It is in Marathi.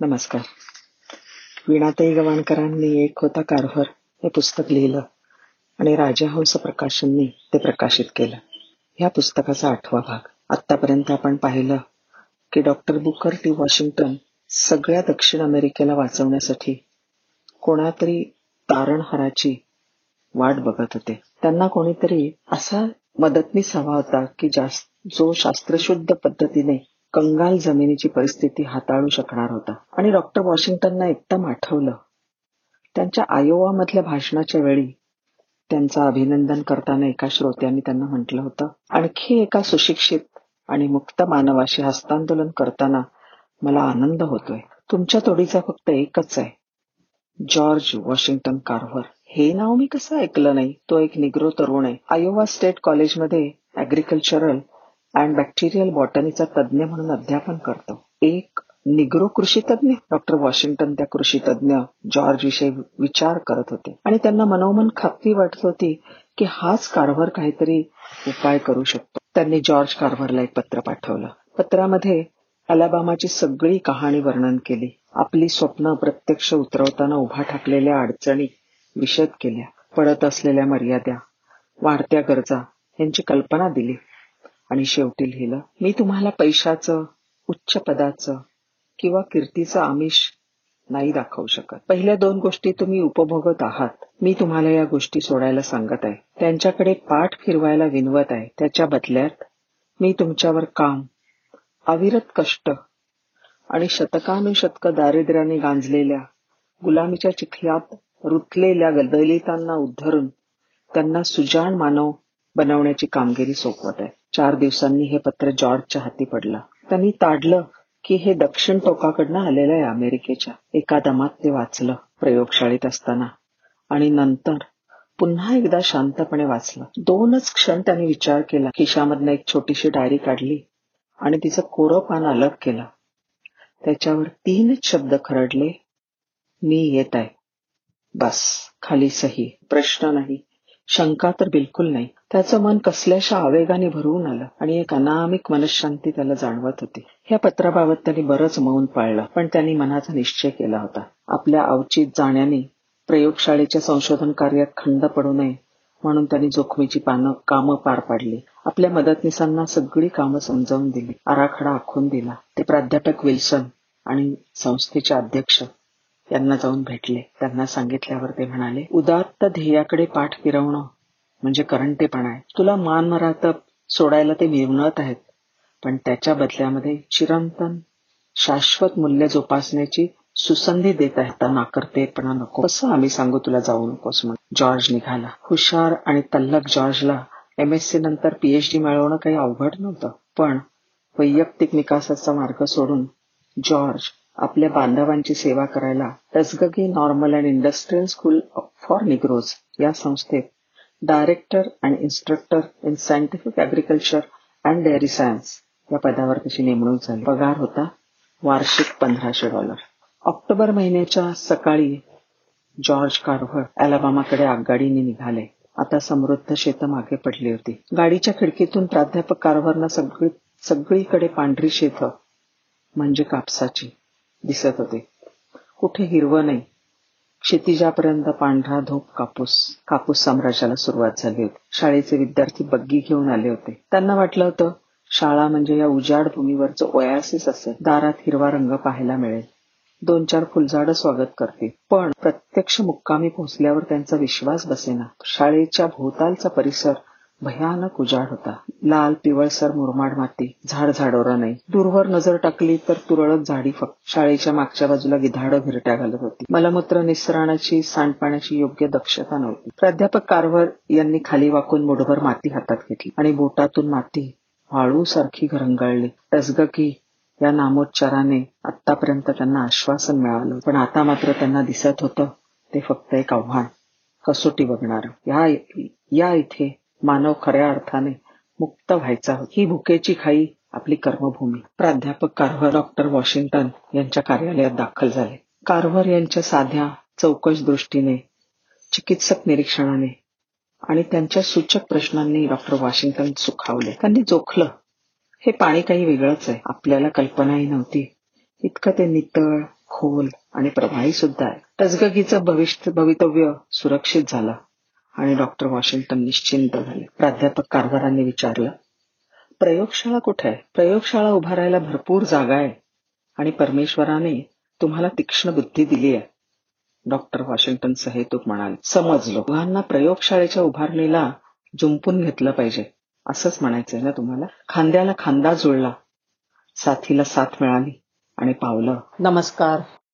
नमस्कार. वीणाताई गवाणकरांनी एक होता कारभार हे पुस्तक लिहिलं आणि राजहंस प्रकाशननी ते प्रकाशित केलं. ह्या पुस्तकाचा आठवा भाग. आतापर्यंत आपण पाहिलं की डॉक्टर बुकर टी वॉशिंग्टन सगळ्या दक्षिण अमेरिकेला वाचवण्यासाठी कोणातरी तारणहाराची वाट बघत होते. त्यांना कोणीतरी असा मदतनीस हवा होता की जास्त जो शास्त्रशुद्ध पद्धतीने कंगाल जमिनीची परिस्थिती हाताळू शकणार होता. आणि डॉक्टर वॉशिंग्टनना एकदम आठवलं. त्यांच्या आयोवा मधल्या भाषणाच्या वेळी त्यांचं अभिनंदन करताना एका श्रोत्यांनी त्यांना म्हटलं होतं. आणखी एका सुशिक्षित आणि मुक्त मानवाशी हस्तांदोलन करताना मला आनंद होतोय. तुमच्या तोडीचा फक्त एकच आहे. George Washington Carver. हे नाव मी कसं ऐकलं नाही? तो एक निग्रो तरुण आहे. आयोवा स्टेट कॉलेजमध्ये ऍग्रिकल्चरल अँड बॅक्टेरियल बॉटनीचा तज्ज्ञ म्हणून अध्यापन करतो. एक निग्रो कृषी तज्ज्ञ डॉक्टर वॉशिंग्टन त्या कृषी तज्ज्ञ जॉर्ज विषयी विचार करत होते. आणि त्यांना मनोमन खात्री वाटत होती की हाच कारभार काहीतरी उपाय करू शकतो. त्यांनी जॉर्ज कारभारला एक पत्र पाठवलं. पत्रामध्ये अलाबामाची सगळी कहाणी वर्णन केली. आपली स्वप्न प्रत्यक्ष उतरवताना उभा ठाकलेल्या अडचणी विशद केल्या. पडत असलेल्या मर्यादा वाढत्या गरजा यांची कल्पना दिली. आणि शेवटी लिहिलं मी तुम्हाला पैशाचं उच्च पदाचं किंवा कीर्तीचं आमिष नाही दाखवू शकत. पहिल्या दोन गोष्टी तुम्ही उपभोगत आहात. मी तुम्हाला या गोष्टी सोडायला सांगत आहे. त्यांच्याकडे पाठ फिरवायला विनवत आहे. त्याच्या बदल्यात मी तुमच्यावर काम अविरत कष्ट आणि शतकानुशतक दारिद्र्याने गांजलेल्या गुलामीच्या चिखल्यात रुतलेल्या दलितांना उद्धरून त्यांना सुजाण मानव बनवण्याची कामगिरी सोपवत आहे. चार दिवसांनी हे पत्र जॉर्जच्या हाती पडलं. त्यांनी ताडलं की हे दक्षिण टोकाकडनं आलेलं आहे अमेरिकेच्या. एका दमात ते वाचलं प्रयोगशाळेत असताना. आणि नंतर पुन्हा एकदा शांतपणे वाचलं. दोनच क्षण त्यांनी विचार केला. खिशामधनं एक छोटीशी डायरी काढली आणि तिचं कोरं पान अलग केलं. त्याच्यावर तीनच शब्द खरडले मी येत आहे. बस. खाली सही. प्रश्न नाही. शंका तर बिलकुल नाही. त्याचं मन कसल्याशा आवेगाने भरून आलं आणि एक अनामिक मनशांती त्याला जाणवत होती. ह्या पत्राबाबत त्यांनी बरंच मौन पाळलं पण त्यांनी मनाचा निश्चय केला होता. आपल्या अवचित जाण्याने प्रयोगशाळेच्या संशोधन कार्यात खंड पडू नये म्हणून त्यांनी जोखमीची पानं कामं पार पाडली. आपल्या मदतनीसांना सगळी कामं समजावून दिली. आराखडा आखून दिला. ते प्राध्यापक विल्सन आणि संस्थेचे अध्यक्ष यांना जाऊन भेटले. त्यांना सांगितल्यावर ते म्हणाले उदात्त ध्येयाकडे पाठ फिरवणं म्हणजे करंटेपणा आहे. तुला मान मरातब सोडायला ते मिळवत आहेत. पण त्याच्या बदल्यामध्ये चिरंतन शाश्वत मूल्य जोपासण्याची सुसंधी देत आहेत. नाकर्तेपणा नको. असं आम्ही सांगू तुला जाऊ नकोस म्हणून? जॉर्ज निघाला. हुशार आणि तल्लक जॉर्जला एम एस सी नंतर पीएचडी मिळवणं काही अवघड नव्हतं. पण वैयक्तिक विकासाचा मार्ग सोडून जॉर्ज आपल्या बांधवांची सेवा करायला Tuskegee normal and industrial school for Negroes या संस्थेत director and instructor in scientific agriculture and dairy science या पदावर त्याची नेमणूक झाली. पगार होता वार्षिक पंधराशे डॉलर. ऑक्टोबर महिन्याच्या सकाळी जॉर्ज कार्व्हर अलाबामाकडे आगगाडीने निघाले. आता समृद्ध शेतं मागे पडली होती. गाडीच्या खिडकीतून प्राध्यापक कार्व्हरना सगळी सगळीकडे पांढरी शेतं म्हणजे कापसाची दिसत होते. कुठे हिरवं नाही क्षितिजापर्यंत पांढरा धोप कापूस कापूस साम्राज्याला सुरुवात झाली होती. शाळेचे विद्यार्थी बग्गी घेऊन आले होते. त्यांना वाटलं होतं शाळा म्हणजे या उजाड भूमीवरचं ओयासिस असेल. दारात हिरवा रंग पाहायला मिळेल. दोन चार फुलझाडं स्वागत करते पण प्रत्यक्ष मुक्कामी पोहोचल्यावर त्यांचा विश्वास बसेना. शाळेच्या भोवतालचा परिसर भयानक उजाड होता. लाल पिवळसर मुरमाड माती झाड झाडोरा नाही. दूरवर नजर टाकली तर तुरळक झाडी फक्त. शाळेच्या मागच्या बाजूला गिधाड भिरट्या घालत होती. मलमूत्र निसरणाची सांडपाण्याची योग्य दक्षता नव्हती. प्राध्यापक कारवर यांनी खाली वाकून मुठभर माती हातात घेतली आणि बोटातून माती वाळू सारखी घरंगळली. टसगकी या नामोच्चाराने आतापर्यंत त्यांना आश्वासन मिळालं. पण आता मात्र त्यांना दिसत होतं ते फक्त एक आव्हान. कसोटी बघणार. या या इथे मानव खऱ्या अर्थाने मुक्त व्हायचा ही भुकेची खाई आपली कर्मभूमी. प्राध्यापक कार्व्हर डॉक्टर वॉशिंग्टन यांच्या कार्यालयात दाखल झाले. कार्व्हर यांच्या साध्या चौकश दृष्टीने चिकित्सक निरीक्षणाने आणि त्यांच्या सूचक प्रश्नांनी डॉक्टर वॉशिंग्टन सुखावले. त्यांनी जोखलं. हे पाणी काही वेगळंच आहे. आपल्याला कल्पनाही नव्हती. इतकं ते नितळ खोल आणि प्रभावी सुद्धा आहे टचगगीचं भविष्य भवितव्य सुरक्षित झालं. आणि डॉक्टर वॉशिंग्टन निश्चिंत झाले. प्राध्यापक कारभारांनी विचारलं प्रयोगशाळा कुठे आहे? प्रयोगशाळा उभारायला भरपूर जागा आहे आणि परमेश्वराने तुम्हाला तीक्ष्ण बुद्धी दिली आहे. डॉक्टर वॉशिंग्टन सहेतूक म्हणाले समजलो. दोघांना प्रयोगशाळेच्या उभारणीला जुंपून घेतलं पाहिजे. असंच म्हणायचंय ना तुम्हाला? खांद्याला खांदा जुळला. साथीला साथ मिळाली आणि पावलं. नमस्कार.